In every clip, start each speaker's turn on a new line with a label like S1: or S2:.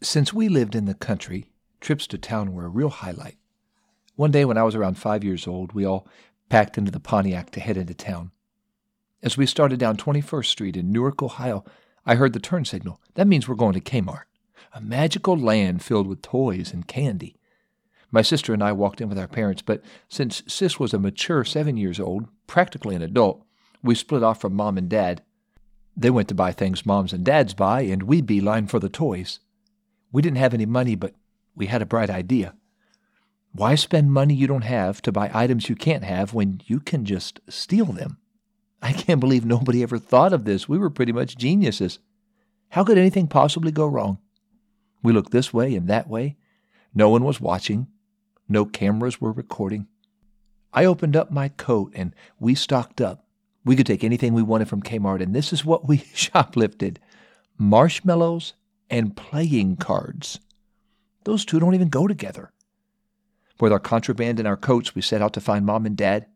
S1: Since we lived in the country, trips to town were a real highlight. One day when I was around five years old, we all packed into the Pontiac to head into town. As we started down 21st Street in Newark, Ohio, I heard the turn signal. That means we're going to Kmart, a magical land filled with toys and candy. My sister and I walked in with our parents, but since Sis was a mature seven years old, practically an adult, we split off from mom and dad. They went to buy things moms and dads buy, and we beeline for the toys. We didn't have any money, but we had a bright idea. Why spend money you don't have to buy items you can't have when you can just steal them? I can't believe nobody ever thought of this. We were pretty much geniuses. How could anything possibly go wrong? We looked this way and that way. No one was watching. No cameras were recording. I opened up my coat and we stocked up. We could take anything we wanted from Kmart, and this is what we shoplifted marshmallows and playing cards. Those two don't even go together. With our contraband in our coats, we set out to find mom and dad.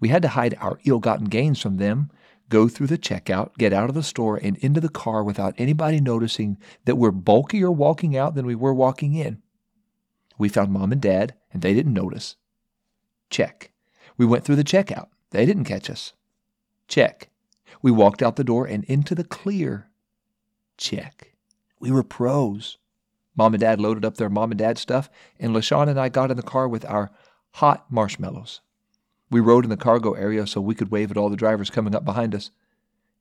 S1: We had to hide our ill gotten gains from them, go through the checkout, get out of the store, and into the car without anybody noticing that we're bulkier walking out than we were walking in. We found mom and dad, and they didn't notice. Check. We went through the checkout. They didn't catch us. Check. We walked out the door and into the clear. Check. We were pros. Mom and Dad loaded up their mom and dad stuff, and LaShawn and I got in the car with our hot marshmallows. We rode in the cargo area so we could wave at all the drivers coming up behind us.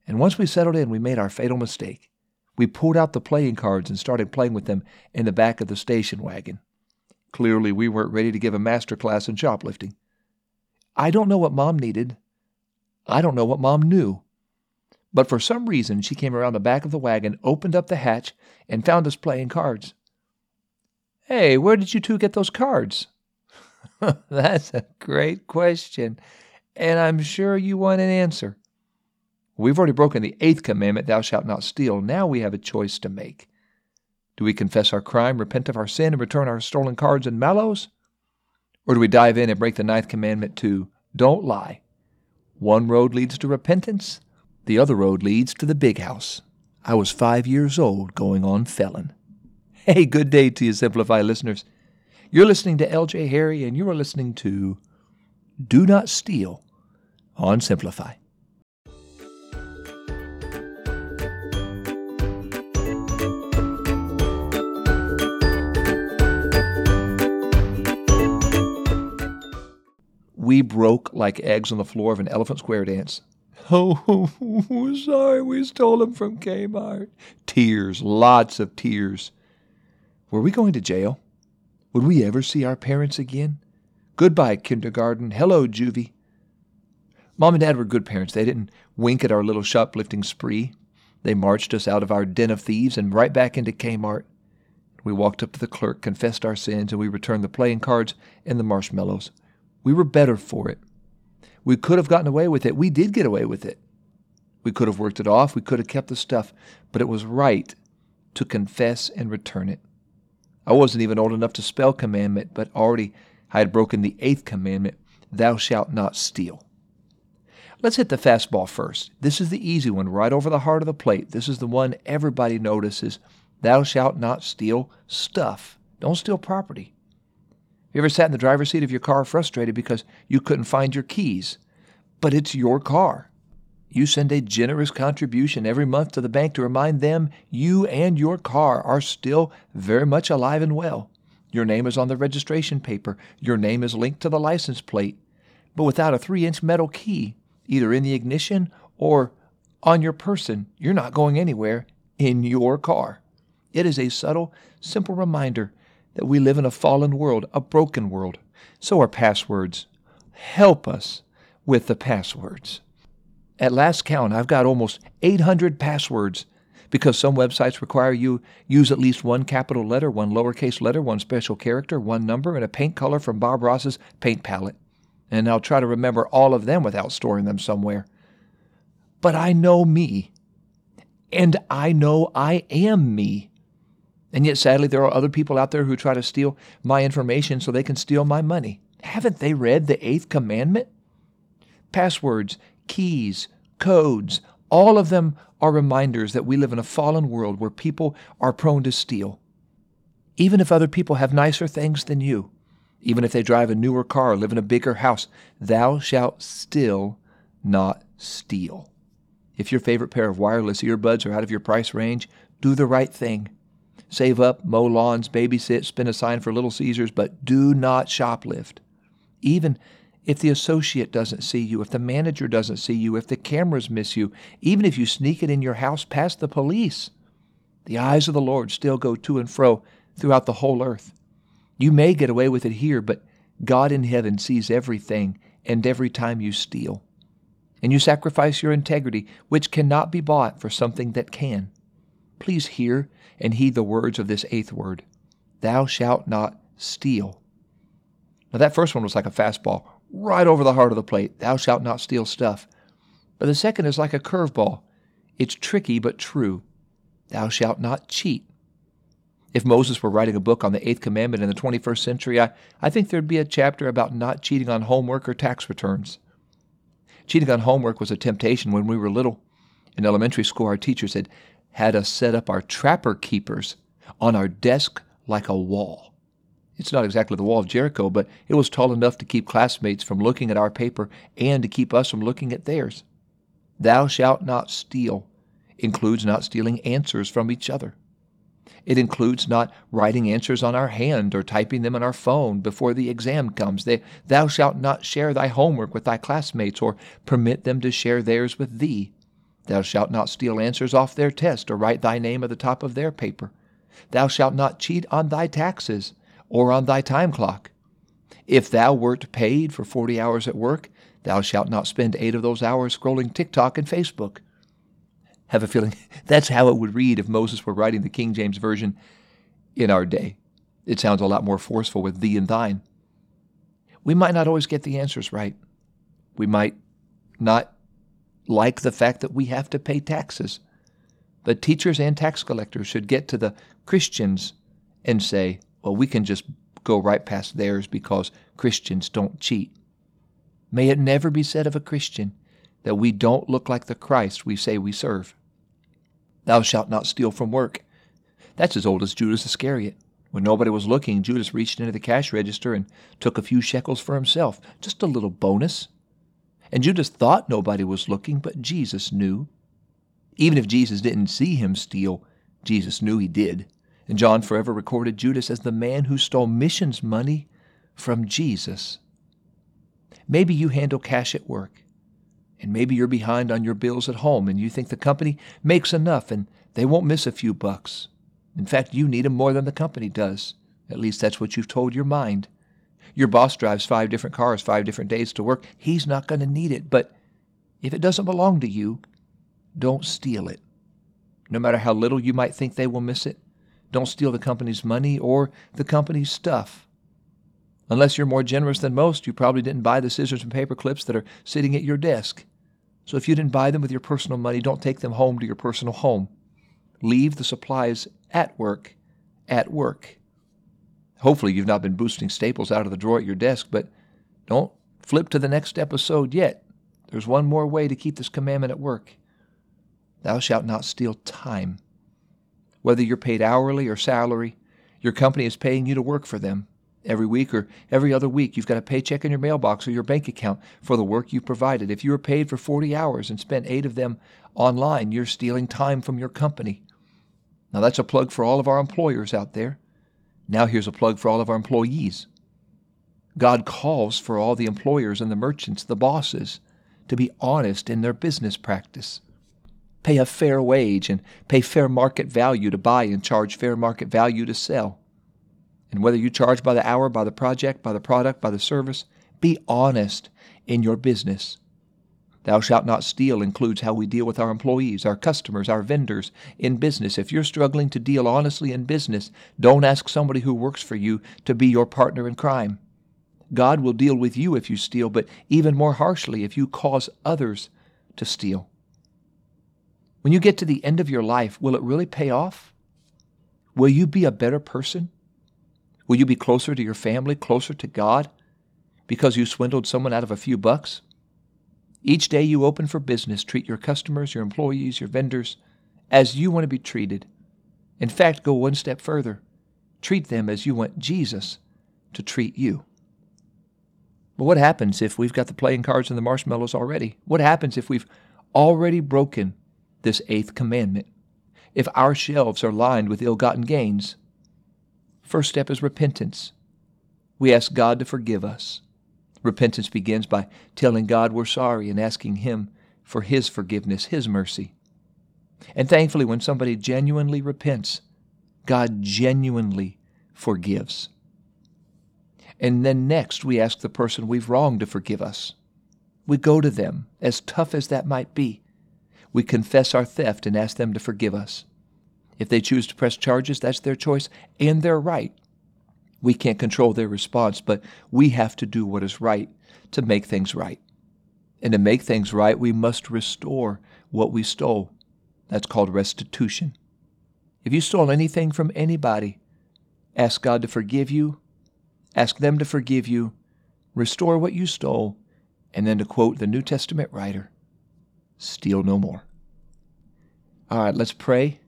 S1: And once we settled in, we made our fatal mistake. We pulled out the playing cards and started playing with them in the back of the station wagon. Clearly, we weren't ready to give a master class in shoplifting. I don't know what Mom needed. I don't know what Mom knew. But for some reason, she came around the back of the wagon, opened up the hatch, and found us playing cards. Hey, where did you two get those cards? That's a great question, and I'm sure you want an answer. We've already broken the eighth commandment, thou shalt not steal. Now we have a choice to make. Do we confess our crime, repent of our sin, and return our stolen cards and mallows? Or do we dive in and break the ninth commandment to don't lie? One road leads to repentance, the other road leads to the big house. I was five years old going on felon. Hey, good day to you, Simplify listeners. You're listening to LJ Harry, and you are listening to Do Not Steal on Simplify. We broke like eggs on the floor of an elephant square dance. Oh, sorry, we stole them from Kmart. Tears, lots of tears. Were we going to jail? Would we ever see our parents again? Goodbye, kindergarten. Hello, juvie. Mom and Dad were good parents. They didn't wink at our little shoplifting spree. They marched us out of our den of thieves and right back into Kmart. We walked up to the clerk, confessed our sins, and we returned the playing cards and the marshmallows. We were better for it. We could have gotten away with it. We did get away with it. We could have worked it off. We could have kept the stuff. But it was right to confess and return it. I wasn't even old enough to spell commandment, but already I had broken the eighth commandment Thou shalt not steal. Let's hit the fastball first. This is the easy one, right over the heart of the plate. This is the one everybody notices. Thou shalt not steal stuff. Don't steal property. You ever sat in the driver's seat of your car frustrated because you couldn't find your keys? But it's your car. You send a generous contribution every month to the bank to remind them you and your car are still very much alive and well. Your name is on the registration paper. Your name is linked to the license plate. But without a three inch metal key, either in the ignition or on your person, you're not going anywhere in your car. It is a subtle, simple reminder that we live in a fallen world, a broken world. So are passwords. Help us with the passwords. At last count, I've got almost 800 passwords because some websites require you use at least one capital letter, one lowercase letter, one special character, one number, and a paint color from Bob Ross's paint palette. And I'll try to remember all of them without storing them somewhere. But I know me. And I know I am me. And yet, sadly, there are other people out there who try to steal my information so they can steal my money. Haven't they read the eighth commandment? Passwords keys, codes, all of them are reminders that we live in a fallen world where people are prone to steal. Even if other people have nicer things than you, even if they drive a newer car, or live in a bigger house, thou shalt still not steal. If your favorite pair of wireless earbuds are out of your price range, do the right thing. Save up, mow lawns, babysit, spin a sign for Little Caesars, but do not shoplift. Even if the associate doesn't see you, if the manager doesn't see you, if the cameras miss you, even if you sneak it in your house past the police, the eyes of the Lord still go to and fro throughout the whole earth. You may get away with it here, but God in heaven sees everything and every time you steal. And you sacrifice your integrity, which cannot be bought, for something that can. Please hear and heed the words of this eighth word Thou shalt not steal. Now, that first one was like a fastball, right over the heart of the plate. Thou shalt not steal stuff. But the second is like a curveball. It's tricky but true. Thou shalt not cheat. If Moses were writing a book on the Eighth Commandment in the 21st century, I, I think there'd be a chapter about not cheating on homework or tax returns. Cheating on homework was a temptation when we were little. In elementary school, our teachers had had us set up our trapper keepers on our desk like a wall. It's not exactly the wall of Jericho, but it was tall enough to keep classmates from looking at our paper and to keep us from looking at theirs. Thou shalt not steal includes not stealing answers from each other. It includes not writing answers on our hand or typing them on our phone before the exam comes. They, thou shalt not share thy homework with thy classmates or permit them to share theirs with thee. Thou shalt not steal answers off their test or write thy name at the top of their paper. Thou shalt not cheat on thy taxes or on thy time clock. If thou wert paid for forty hours at work, thou shalt not spend eight of those hours scrolling TikTok and Facebook have a feeling that's how it would read if Moses were writing the King James Version in our day. It sounds a lot more forceful with thee and thine. We might not always get the answers right. We might not like the fact that we have to pay taxes. But teachers and tax collectors should get to the Christians and say, well, we can just go right past theirs because Christians don't cheat. May it never be said of a Christian, that we don't look like the Christ we say we serve. Thou shalt not steal from work. That's as old as Judas Iscariot. When nobody was looking, Judas reached into the cash register and took a few shekels for himself, just a little bonus. And Judas thought nobody was looking, but Jesus knew. Even if Jesus didn't see him steal, Jesus knew he did. And John forever recorded Judas as the man who stole missions money from Jesus. Maybe you handle cash at work and maybe you're behind on your bills at home and you think the company makes enough and they won't miss a few bucks. In fact, you need them more than the company does. At least that's what you've told your mind. Your boss drives five different cars five different days to work. He's not going to need it. But if it doesn't belong to you, don't steal it. No matter how little you might think they will miss it, don't steal the company's money or the company's stuff. Unless you're more generous than most, you probably didn't buy the scissors and paper clips that are sitting at your desk. So if you didn't buy them with your personal money, don't take them home to your personal home. Leave the supplies at work at work. Hopefully, you've not been boosting staples out of the drawer at your desk, but don't flip to the next episode yet. There's one more way to keep this commandment at work. Thou shalt not steal time. Whether you're paid hourly or salary, your company is paying you to work for them every week or every other week. You've got a paycheck in your mailbox or your bank account for the work you've provided. If you were paid for 40 hours and spent eight of them online, you're stealing time from your company. Now, that's a plug for all of our employers out there. Now, here's a plug for all of our employees. God calls for all the employers and the merchants, the bosses, to be honest in their business practice. Pay a fair wage and pay fair market value to buy and charge fair market value to sell. And whether you charge by the hour, by the project, by the product, by the service, be honest in your business. Thou shalt not steal includes how we deal with our employees, our customers, our vendors in business. If you're struggling to deal honestly in business, don't ask somebody who works for you to be your partner in crime. God will deal with you if you steal, but even more harshly if you cause others to steal. When you get to the end of your life, will it really pay off? Will you be a better person? Will you be closer to your family, closer to God, because you swindled someone out of a few bucks? Each day you open for business, treat your customers, your employees, your vendors as you want to be treated. In fact, go one step further. Treat them as you want Jesus to treat you. But what happens if we've got the playing cards and the marshmallows already? What happens if we've already broken this eighth commandment? If our shelves are lined with ill gotten gains? First step is repentance. We ask God to forgive us. Repentance begins by telling God we're sorry and asking Him for His forgiveness, His mercy. And thankfully, when somebody genuinely repents, God genuinely forgives. And then next, we ask the person we've wronged to forgive us. We go to them, as tough as that might be. We confess our theft and ask them to forgive us. If they choose to press charges, that's their choice and their right. We can't control their response, but we have to do what is right to make things right. And to make things right, we must restore what we stole. That's called restitution. If you stole anything from anybody, ask God to forgive you, ask them to forgive you, restore what you stole, and then to quote the New Testament writer, steal no more. All right, let's pray.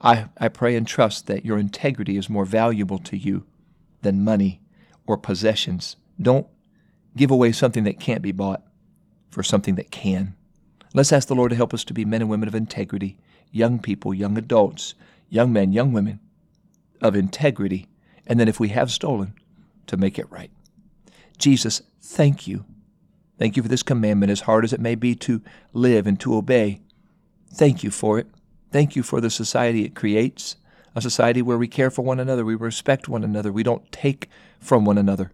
S1: I, I pray and trust that your integrity is more valuable to you than money or possessions. Don't give away something that can't be bought for something that can. Let's ask the Lord to help us to be men and women of integrity, young people, young adults, young men, young women of integrity, and then if we have stolen, to make it right. Jesus, thank you. Thank you for this commandment, as hard as it may be to live and to obey. Thank you for it. Thank you for the society it creates, a society where we care for one another, we respect one another, we don't take from one another.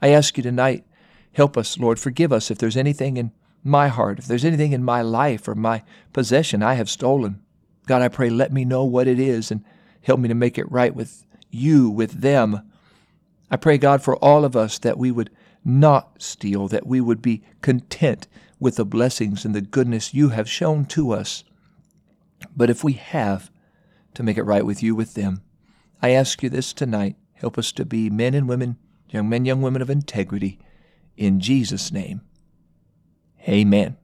S1: I ask you tonight, help us, Lord, forgive us if there's anything in my heart, if there's anything in my life or my possession I have stolen, God, I pray, let me know what it is and help me to make it right with you, with them. I pray, God, for all of us that we would not steal, that we would be content with the blessings and the goodness you have shown to us. But if we have, to make it right with you, with them, I ask you this tonight. Help us to be men and women, young men, young women of integrity. In Jesus' name. Amen.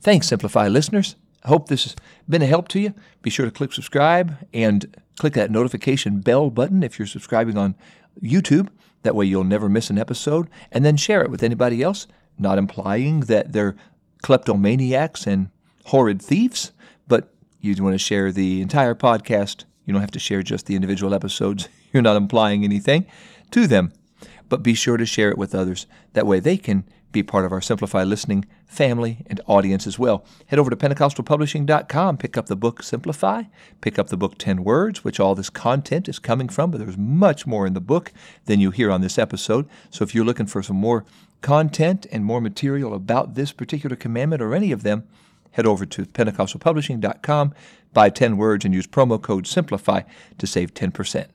S1: Thanks, Simplify listeners. I hope this has been a help to you. Be sure to click subscribe and click that notification bell button if you're subscribing on YouTube. That way you'll never miss an episode. And then share it with anybody else, not implying that they're kleptomaniacs and horrid thieves, you want to share the entire podcast. You don't have to share just the individual episodes. You're not implying anything to them. But be sure to share it with others. That way they can be part of our Simplify Listening family and audience as well. Head over to PentecostalPublishing.com, pick up the book Simplify, pick up the book 10 Words, which all this content is coming from, but there's much more in the book than you hear on this episode. So if you're looking for some more content and more material about this particular commandment or any of them, head over to PentecostalPublishing.com, buy 10 Words, and use promo code SIMPLIFY to save 10%.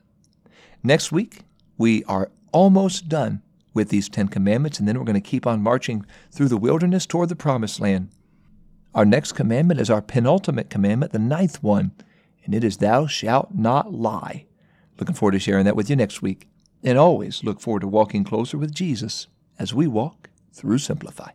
S1: Next week, we are almost done with these Ten Commandments, and then we're going to keep on marching through the wilderness toward the Promised Land. Our next commandment is our penultimate commandment, the ninth one, and it is Thou shalt not lie. Looking forward to sharing that with you next week. And always look forward to walking closer with Jesus as we walk through Simplify.